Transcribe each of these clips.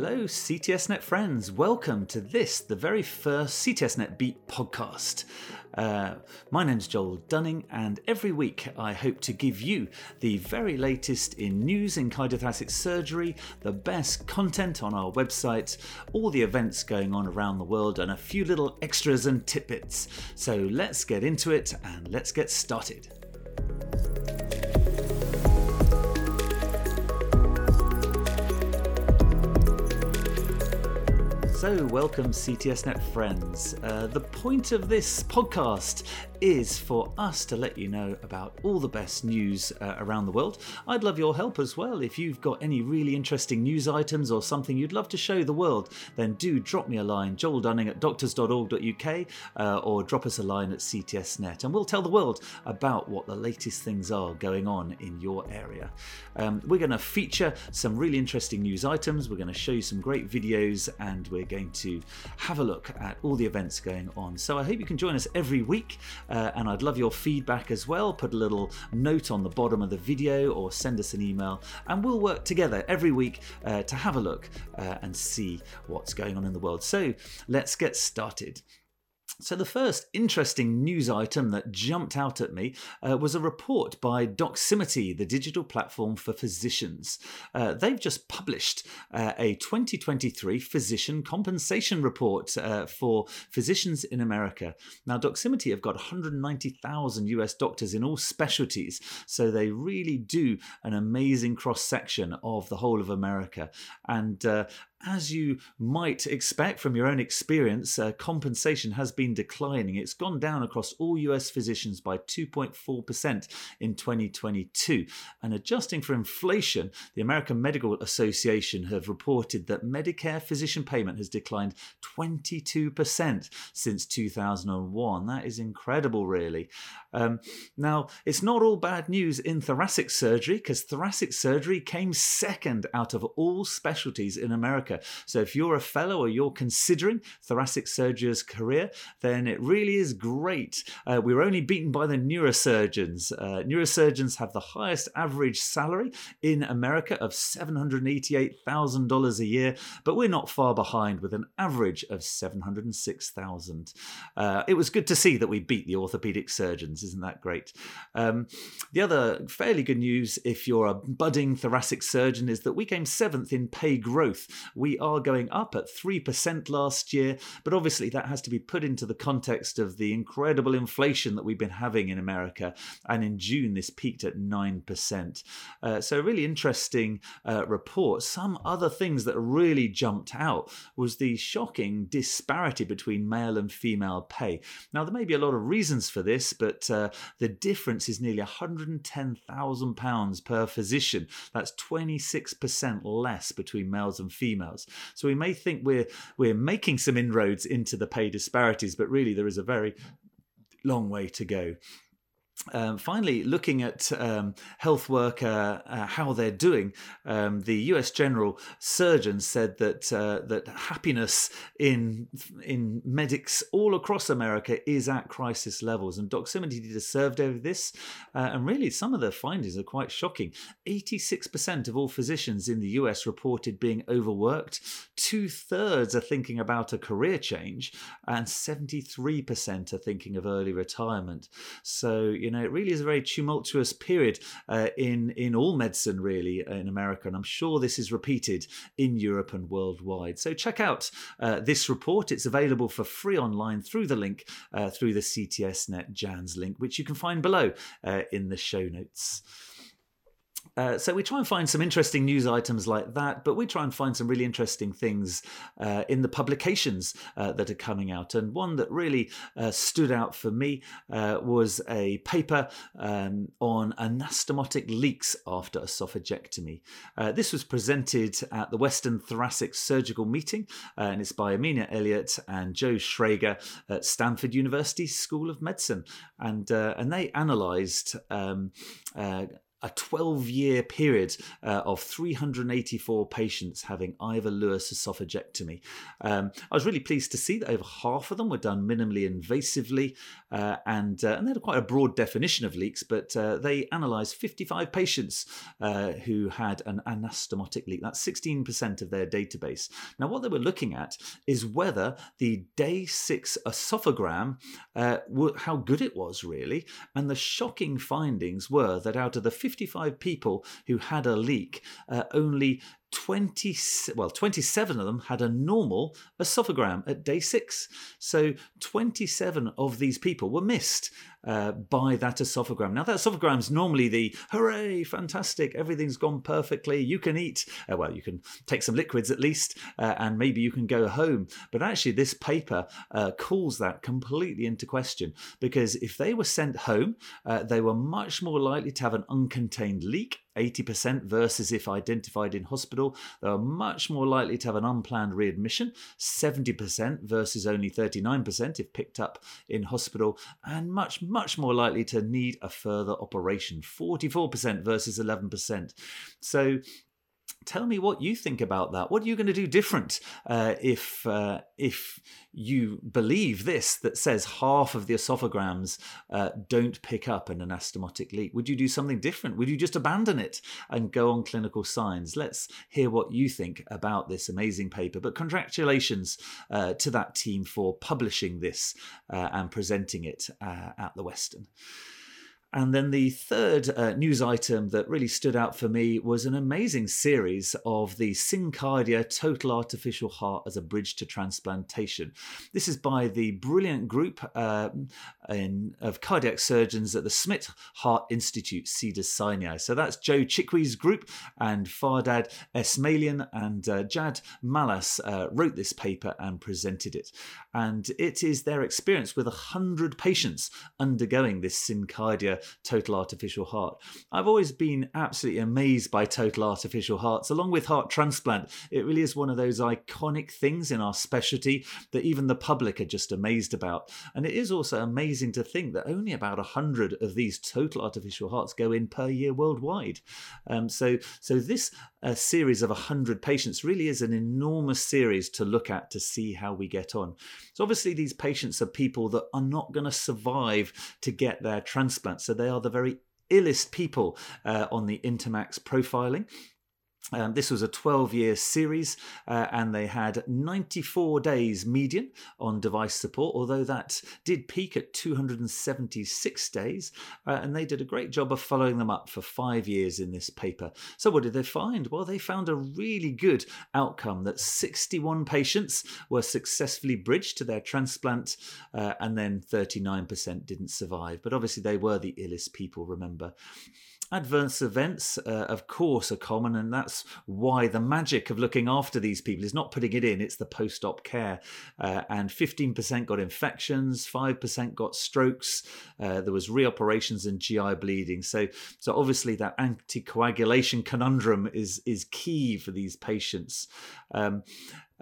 Hello, CTSNet friends. Welcome to this, the very first CTSNet Beat podcast. Uh, my name's Joel Dunning, and every week I hope to give you the very latest in news in cardiothoracic surgery, the best content on our website, all the events going on around the world, and a few little extras and tidbits. So let's get into it and let's get started. So, welcome, CTSNet friends. Uh, the point of this podcast is for us to let you know about all the best news uh, around the world. I'd love your help as well. If you've got any really interesting news items or something you'd love to show the world, then do drop me a line, Joel Dunning at doctors.org.uk, uh, or drop us a line at CTSNet, and we'll tell the world about what the latest things are going on in your area. Um, we're going to feature some really interesting news items, we're going to show you some great videos, and we're going to have a look at all the events going on. So I hope you can join us every week. Uh, and I'd love your feedback as well. Put a little note on the bottom of the video or send us an email, and we'll work together every week uh, to have a look uh, and see what's going on in the world. So let's get started. So, the first interesting news item that jumped out at me uh, was a report by Doximity, the digital platform for physicians. Uh, they've just published uh, a 2023 physician compensation report uh, for physicians in America. Now, Doximity have got 190,000 US doctors in all specialties, so they really do an amazing cross section of the whole of America. And uh, as you might expect from your own experience, uh, compensation has been declining. It's gone down across all US physicians by 2.4% in 2022. And adjusting for inflation, the American Medical Association have reported that Medicare physician payment has declined 22% since 2001. That is incredible, really. Um, now, it's not all bad news in thoracic surgery because thoracic surgery came second out of all specialties in America. So, if you're a fellow or you're considering thoracic surgery's career, then it really is great. Uh, we were only beaten by the neurosurgeons. Uh, neurosurgeons have the highest average salary in America of $788,000 a year, but we're not far behind with an average of 706,000. Uh, it was good to see that we beat the orthopedic surgeons. Isn't that great? Um, the other fairly good news, if you're a budding thoracic surgeon, is that we came seventh in pay growth. We are going up at 3% last year, but obviously that has to be put into the context of the incredible inflation that we've been having in America. And in June, this peaked at 9%. Uh, so, really interesting uh, report. Some other things that really jumped out was the shocking disparity between male and female pay. Now, there may be a lot of reasons for this, but uh, the difference is nearly £110,000 per physician. That's 26% less between males and females. So we may think we're we're making some inroads into the pay disparities, but really there is a very long way to go. Um, finally, looking at um, health worker uh, how they're doing, um, the U.S. General Surgeon said that uh, that happiness in in medics all across America is at crisis levels, and Doximity did a survey of this, uh, and really some of the findings are quite shocking. Eighty-six percent of all physicians in the U.S. reported being overworked. Two thirds are thinking about a career change, and seventy-three percent are thinking of early retirement. So you know, it really is a very tumultuous period uh, in in all medicine, really, uh, in America, and I'm sure this is repeated in Europe and worldwide. So check out uh, this report. It's available for free online through the link uh, through the CTSNet JANS link, which you can find below uh, in the show notes. Uh, so we try and find some interesting news items like that, but we try and find some really interesting things uh, in the publications uh, that are coming out. And one that really uh, stood out for me uh, was a paper um, on anastomotic leaks after esophagectomy. this was presented at the Western Thoracic Surgical Meeting, and it's by Irmina Elliott and Joe Shrager at Stanford University School of Medicine, and and they analysed. Um, a 12 year period uh, of 384 patients having Ivor Lewis esophagectomy. Um, I was really pleased to see that over half of them were done minimally invasively, uh, and, uh, and they had quite a broad definition of leaks, but uh, they analysed 55 patients uh, who had an anastomotic leak. That's 16% of their database. Now, what they were looking at is whether the day six esophagram, uh, how good it was really, and the shocking findings were that out of the 55 people who had a leak, uh, only 20 well 27 of them had a normal esophagram at day 6 so 27 of these people were missed uh, by that esophagram now that esophagram is normally the hooray fantastic everything's gone perfectly you can eat uh, well you can take some liquids at least uh, and maybe you can go home. But actually this paper uh, calls that completely into question because if they were sent home uh, they were much more likely to have an uncontained leak 80% versus if identified in hospital, they are much more likely to have an unplanned readmission, 70% versus only 39% if picked up in hospital, and much, much more likely to need a further operation, 44% versus 11%. So tell me what you think about that. What are you going to do different uh, if uh, if you believe this that says half of the esophagrams uh, don't pick up an anastomotic leak? Would you do something different? Would you just abandon it and go on clinical signs? Let's hear what you think about this amazing paper. But congratulations uh, to that team for publishing this uh, and presenting it uh, at the Western. And then the third uh, news item that really stood out for me was an amazing series of the SynCardia Total Artificial Heart as a Bridge to Transplantation. This is by the brilliant group uh, in, of cardiac surgeons at the Smith Heart Institute, Cedars Sinai. So that's Joe Chikwe's group, and Fardad Esmailian and uh, Jad Malas uh, wrote this paper and presented it. And it is their experience with 100 patients undergoing this SynCardia total artificial heart. I've always been absolutely amazed by total artificial hearts, along with heart transplant. It really is one of those iconic things in our specialty that even the public are just amazed about. And it is also amazing to think that only about 100 of these total artificial hearts go in per year worldwide. Um, so, so this uh, series of 100 patients really is an enormous series to look at to see how we get on. So, obviously, these patients are people that are not going to survive to get their transplants. So they are the very illest people uh, on the INTERMACS profiling. Um, this was a 12 year series uh, and they had 94 days median on device support, although that did peak at 276 days. Uh, and they did a great job of following them up for five years in this paper. So, what did they find? Well, they found a really good outcome that 61 patients were successfully bridged to their transplant uh, and then 39% didn't survive. But obviously, they were the illest people, remember. Adverse events, uh, of course, are common, and that's why the magic of looking after these people is not putting it in, it's the post op care. Uh, and 15% got infections, 5% got strokes, uh, there was reoperations and GI bleeding. So, so obviously, that anticoagulation conundrum is, is key for these patients. Um,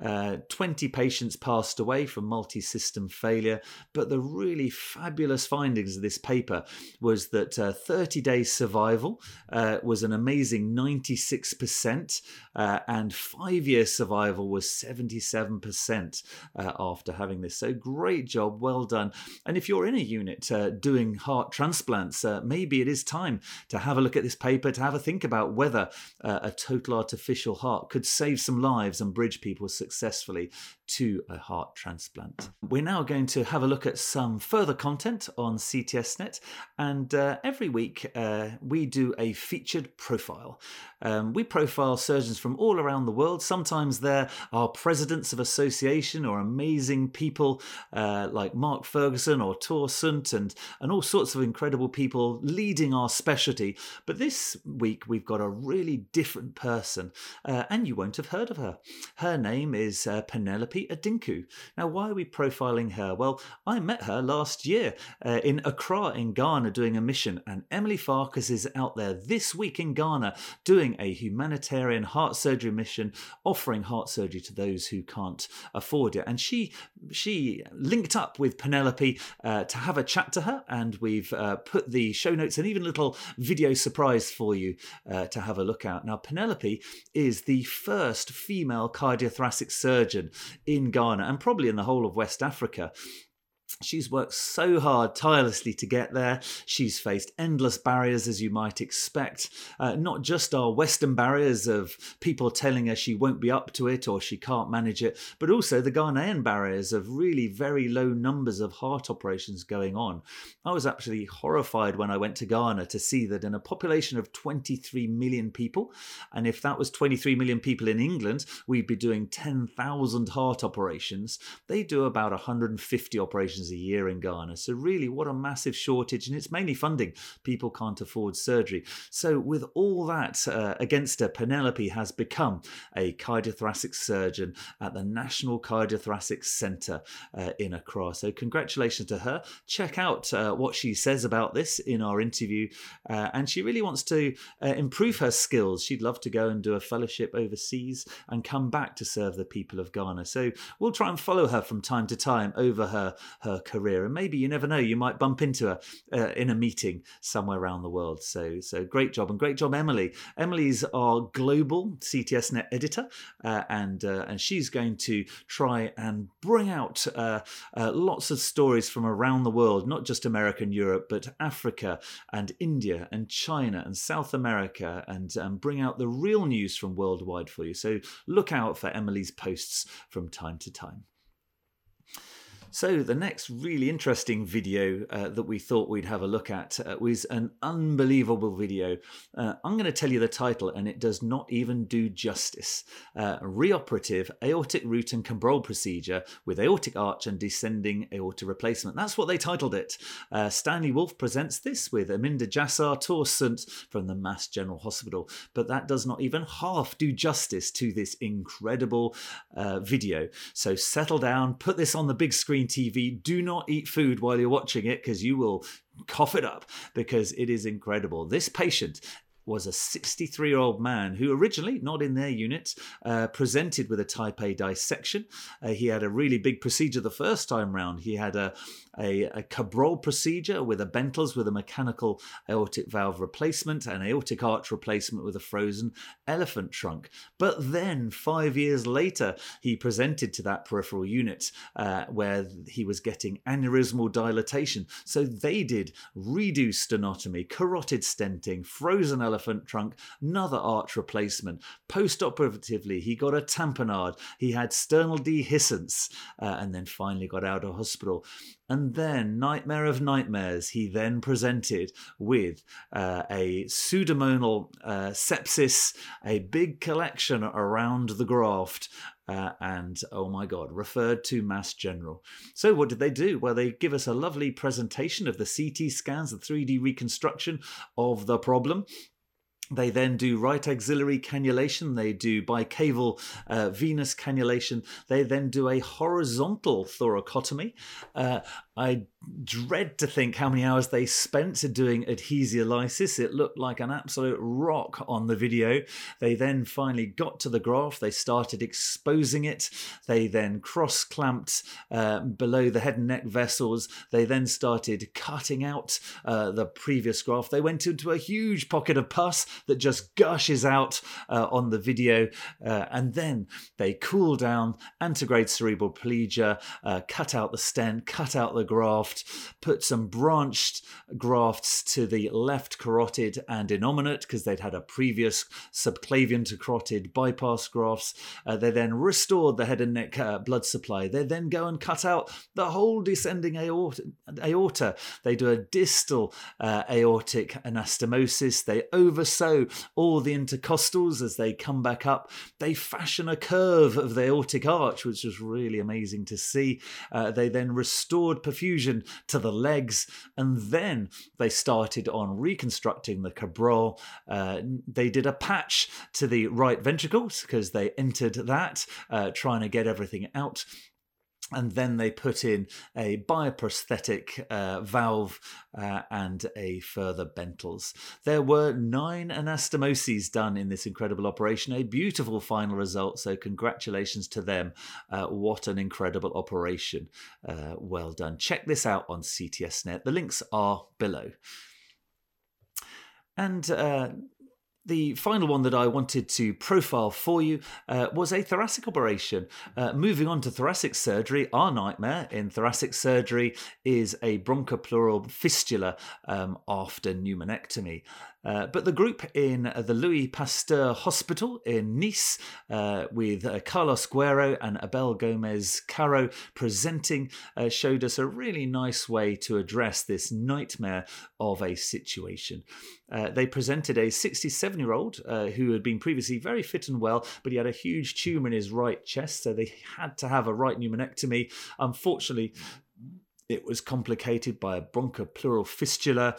uh, 20 patients passed away from multi system failure, but the really fabulous findings of this paper was that uh, 30 days survival uh, was an amazing 96%, uh, and five year survival was 77% uh, after having this. So, great job, well done. And if you're in a unit uh, doing heart transplants, maybe it is time to have a look at this paper, to have a think about whether a total artificial heart could save some lives and bridge people's successfully to a heart transplant. We're now going to have a look at some further content on CTSNet, and uh, every week uh, we do a featured profile. Um, we profile surgeons from all around the world. Sometimes there are presidents of association or amazing people uh, like Mark Ferguson or Thor Sundt and, and all sorts of incredible people leading our specialty. But this week we've got a really different person, uh, and you won't have heard of her. Her name is uh, Penelope Adinku. Now, why are we profiling her? Well, I met her last year uh, in Accra in Ghana doing a mission, and Emily Farkas is out there this week in Ghana doing a humanitarian heart surgery mission, offering heart surgery to those who can't afford it. And she she linked up with Penelope uh, to have a chat to her, and we've uh, put the show notes and even a little video surprise for you uh, to have a look at. Now, Penelope is the first female cardiothoracic surgeon in Ghana and probably in the whole of West Africa. She's worked so hard, tirelessly to get there. She's faced endless barriers, as you might expect. Uh, not just our Western barriers of people telling her she won't be up to it or she can't manage it, but also the Ghanaian barriers of really very low numbers of heart operations going on. I was actually horrified when I went to Ghana to see that in a population of 23 million people, and if that was 23 million people in England, we'd be doing 10,000 heart operations. They do about 150 operations a year in Ghana. So, really, what a massive shortage. And it's mainly funding. People can't afford surgery. So, with all that uh, against her, Penelope has become a cardiothoracic surgeon at the National Cardiothoracic Centre uh, in Accra. So, congratulations to her. Check out uh, what she says about this in our interview. Uh, and she really wants to uh, improve her skills. She'd love to go and do a fellowship overseas and come back to serve the people of Ghana. So, we'll try and follow her from time to time over her, her career. And maybe you never know, you might bump into her uh, in a meeting somewhere around the world. So, so great job and great job, Emily. Emily's our global CTSNet editor, uh, and uh, and she's going to try and bring out uh, uh, lots of stories from around the world, not just America and Europe, but Africa and India and China and South America, and um, bring out the real news from worldwide for you. So look out for Emily's posts from time to time. So, the next really interesting video uh, that we thought we'd have a look at uh, was an unbelievable video. Uh, I'm going to tell you the title, and it does not even do justice. Uh, reoperative aortic root and Cabrol procedure with aortic arch and descending aorta replacement. That's what they titled it. Uh, Stanley Wolf presents this with Arminder Jassar Thor Sundt from the Mass General Hospital, but that does not even half do justice to this incredible uh, video. So, settle down, put this on the big screen TV. Do not eat food while you're watching it because you will cough it up because it is incredible. This patient was a 63 year old man who originally, not in their unit, uh, presented with a type A dissection. Uh, he had a really big procedure the first time round. He had a, a, a Cabrol procedure with a Bentall's with a mechanical aortic valve replacement, an aortic arch replacement with a frozen elephant trunk. But then, five years later, he presented to that peripheral unit uh, where he was getting aneurysmal dilatation. So they did redo sternotomy, carotid stenting, frozen elephant trunk, another arch replacement. Post operatively, he got a tamponade, he had sternal dehiscence, uh, and then finally got out of hospital. And then, nightmare of nightmares, he then presented with uh, a pseudomonal uh, sepsis, a big collection around the graft, uh, and oh my god, referred to Mass General. So, what did they do? Well, they give us a lovely presentation of the CT scans, the 3D reconstruction of the problem. They then do right axillary cannulation. They do bicaval uh, venous cannulation. They then do a horizontal thoracotomy. Uh, I dread to think how many hours they spent doing adhesiolysis. It looked like an absolute rock on the video. They then finally got to the graft. They started exposing it. They then cross clamped uh, below the head and neck vessels. They then started cutting out uh, the previous graft. They went into a huge pocket of pus that just gushes out uh, on the video. Uh, and then they cool down, antegrade cerebral plegia, uh, cut out the stent, cut out the graft, put some branched grafts to the left carotid and innominate because they'd had a previous subclavian to carotid bypass grafts. Uh, they then restored the head and neck uh, blood supply. They then go and cut out the whole descending aorta. aorta. They do a distal uh, aortic anastomosis. They oversew all the intercostals as they come back up. They fashion a curve of the aortic arch, which was really amazing to see. Uh, they then restored perfusion reconstruction to the legs, and then they started on reconstructing the Cabrol. Uh, they did a patch to the right ventricles because they entered that, uh, trying to get everything out and then they put in a bioprosthetic uh, valve uh, and a further Bentall's. There were nine anastomoses done in this incredible operation, a beautiful final result. So, congratulations to them. Uh, what an incredible operation. Uh, well done. Check this out on CTSNet. The links are below. And uh, the final one that I wanted to profile for you uh, was a thoracic operation. Uh, moving on to thoracic surgery, our nightmare in thoracic surgery is a bronchopleural fistula um, after pneumonectomy. Uh, but the group in the Louis Pasteur Hospital in Nice, uh, with uh, Carlos Guerro and Abel Gomez Caro presenting, uh, showed us a really nice way to address this nightmare of a situation. they presented a 67 year old who had been previously very fit and well, but he had a huge tumor in his right chest, so they had to have a right pneumonectomy. Unfortunately, it was complicated by a bronchopleural fistula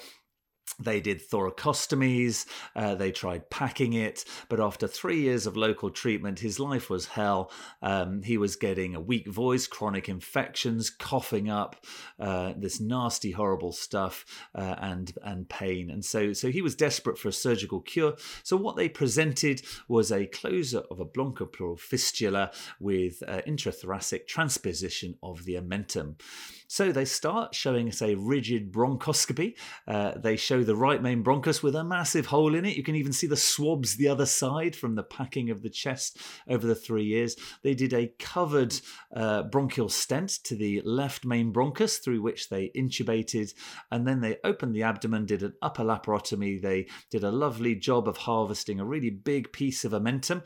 they did thoracostomies, uh, they tried packing it, but after three years of local treatment, his life was hell. Um, he was getting a weak voice, chronic infections, coughing up, uh, this nasty, horrible stuff, uh, and and pain. And so, so he was desperate for a surgical cure. So what they presented was a closure of a bronchopleural fistula with uh, intrathoracic transposition of the omentum. So they start showing us a rigid bronchoscopy. Uh, they show the right main bronchus with a massive hole in it. You can even see the swabs the other side from the packing of the chest over the three years. They did a covered uh, bronchial stent to the left main bronchus through which they intubated, and then they opened the abdomen, did an upper laparotomy. They did a lovely job of harvesting a really big piece of omentum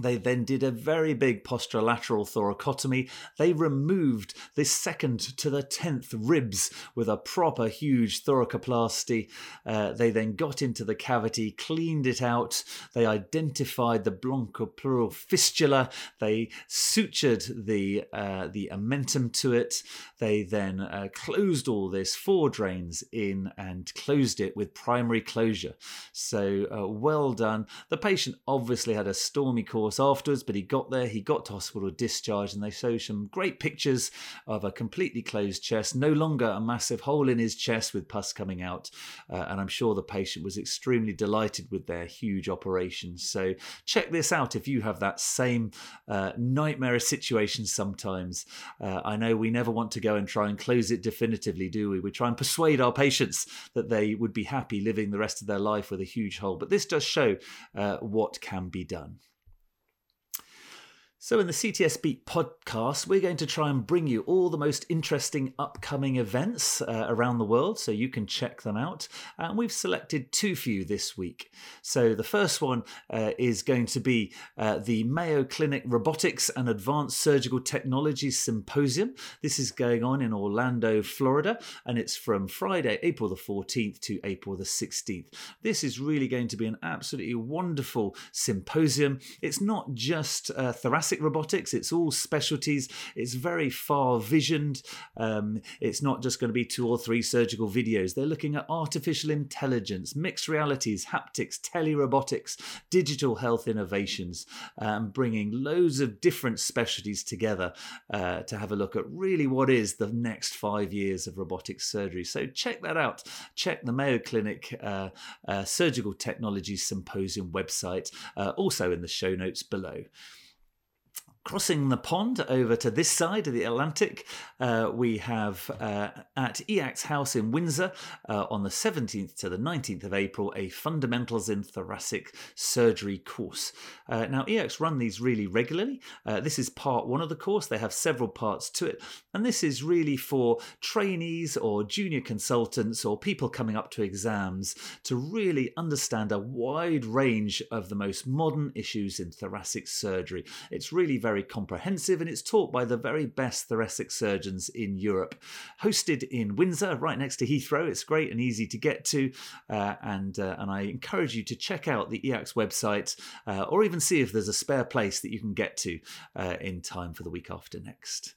they then did a very big posterolateral thoracotomy. They removed the second to the tenth ribs with a proper huge thoracoplasty. Uh, they then got into the cavity, cleaned it out. They identified the bronchopleural fistula. They sutured the uh, the omentum to it. They then uh, closed all this, four drains in, and closed it with primary closure. So uh, well done. The patient obviously had a stormy course afterwards, but he got there, he got to hospital discharged, and they show some great pictures of a completely closed chest, no longer a massive hole in his chest with pus coming out. Uh, and I'm sure the patient was extremely delighted with their huge operation. So check this out if you have that same uh, nightmarish situation sometimes. Uh, I know we never want to go and try and close it definitively, do we? We try and persuade our patients that they would be happy living the rest of their life with a huge hole. But this does show uh, what can be done. So, in the CTS Beat podcast, we're going to try and bring you all the most interesting upcoming events uh, around the world so you can check them out. And we've selected two for you this week. So, the first one uh, is going to be uh, the Mayo Clinic Robotics and Advanced Surgical Technologies Symposium. This is going on in Orlando, Florida, and it's from Friday, April the 14th to April the 16th. This is really going to be an absolutely wonderful symposium. It's not just uh, thoracic classic robotics. It's all specialties. It's very far visioned. Um, it's not just going to be two or three surgical videos. They're looking at artificial intelligence, mixed realities, haptics, telerobotics, digital health innovations, um, bringing loads of different specialties together uh, to have a look at really what is the next five years of robotic surgery. So check that out. Check the Mayo Clinic uh, uh, Surgical Technology Symposium website, uh, also in the show notes below. Crossing the pond over to this side of the Atlantic, uh, we have uh, at EACTS House in Windsor uh, on the 17th to the 19th of April a Fundamentals in Thoracic Surgery course. Uh, now, EACTS run these really regularly. Uh, this is part one of the course, they have several parts to it, and this is really for trainees or junior consultants or people coming up to exams to really understand a wide range of the most modern issues in thoracic surgery. It's really very very comprehensive and it's taught by the very best thoracic surgeons in Europe. Hosted in Windsor, right next to Heathrow. It's great and easy to get to, uh, and uh, and I encourage you to check out the EACTS website uh, or even see if there's a spare place that you can get to uh, in time for the week after next.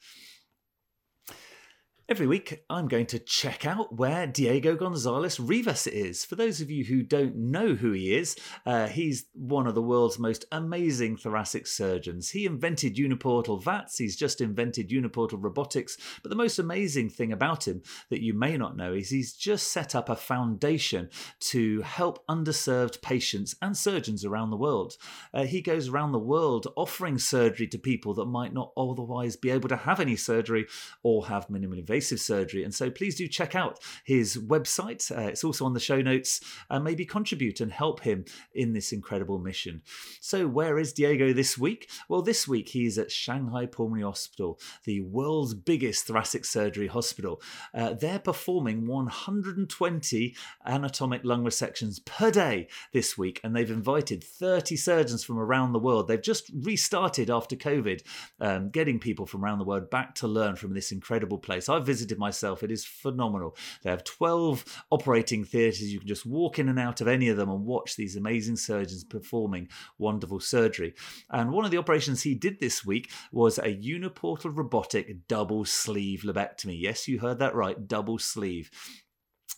Every week, I'm going to check out where Diego Gonzalez Rivas is. For those of you who don't know who he is, uh, he's one of the world's most amazing thoracic surgeons. He invented uniportal VATS, he's just invented uniportal robotics. But the most amazing thing about him that you may not know is he's just set up a foundation to help underserved patients and surgeons around the world. Uh, he goes around the world offering surgery to people that might not otherwise be able to have any surgery or have minimally invasive invasive surgery. And so please do check out his website. Uh, it's also on the show notes and maybe contribute and help him in this incredible mission. So, where is Diego this week? Well, this week he's at Shanghai Pulmonary Hospital, the world's biggest thoracic surgery hospital. Uh, they're performing 120 anatomic lung resections per day this week, and they've invited 30 surgeons from around the world. They've just restarted after COVID, um, getting people from around the world back to learn from this incredible place. I've visited myself. It is phenomenal. They have 12 operating theatres. You can just walk in and out of any of them and watch these amazing surgeons performing wonderful surgery. And one of the operations he did this week was a uniportal robotic double sleeve lobectomy. Yes, you heard that right, double sleeve.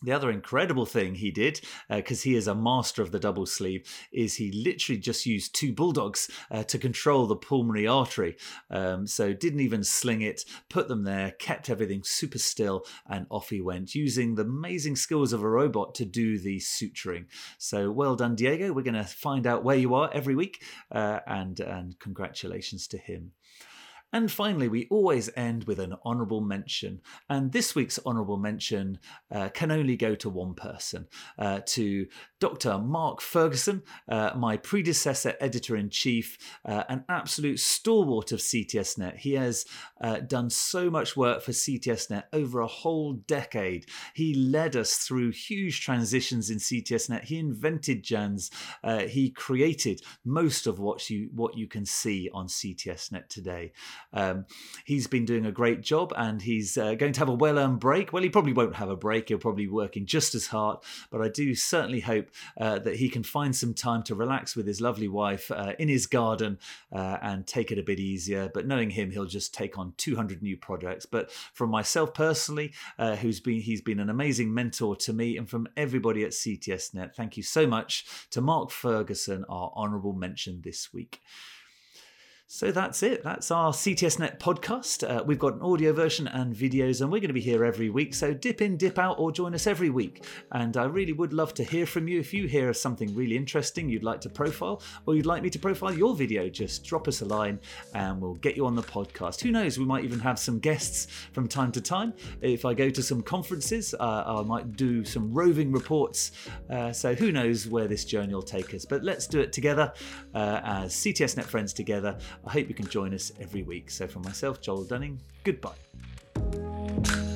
The other incredible thing he did, because uh, he is a master of the double sleeve, is he literally just used two bulldogs uh, to control the pulmonary artery. Um, so didn't even sling it, put them there, kept everything super still, and off he went, using the amazing skills of a robot to do the suturing. So well done, Diego. We're going to find out where you are every week, uh, and and congratulations to him. And finally, we always end with an honourable mention. And this week's honourable mention uh, can only go to one person uh, to Dr. Mark Ferguson, uh, my predecessor editor in chief, uh, an absolute stalwart of CTSNet. He has uh, done so much work for CTSNet over a whole decade. He led us through huge transitions in CTSNet. He invented JANS. Uh, he created most of what you, what you can see on CTSNet today. Um, he's been doing a great job and he's uh, going to have a well earned break. Well, he probably won't have a break, he'll probably be working just as hard, but I do certainly hope uh, that he can find some time to relax with his lovely wife uh, in his garden uh, and take it a bit easier. But knowing him, he'll just take on 200 new projects. But from myself personally, uh, who's been he's been an amazing mentor to me, and from everybody at CTSNet, thank you so much to Mark Ferguson, our honourable mention this week. So that's it. That's our CTSNet podcast. Uh, we've got an audio version and videos, and we're going to be here every week. So dip in, dip out, or join us every week. And I really would love to hear from you. If you hear of something really interesting you'd like to profile, or you'd like me to profile your video, just drop us a line and we'll get you on the podcast. Who knows? We might even have some guests from time to time. If I go to some conferences, uh, I might do some roving reports. Uh, so who knows where this journey will take us? But let's do it together uh, as CTSNet friends together. I hope you can join us every week. So, for myself, Joel Dunning, goodbye.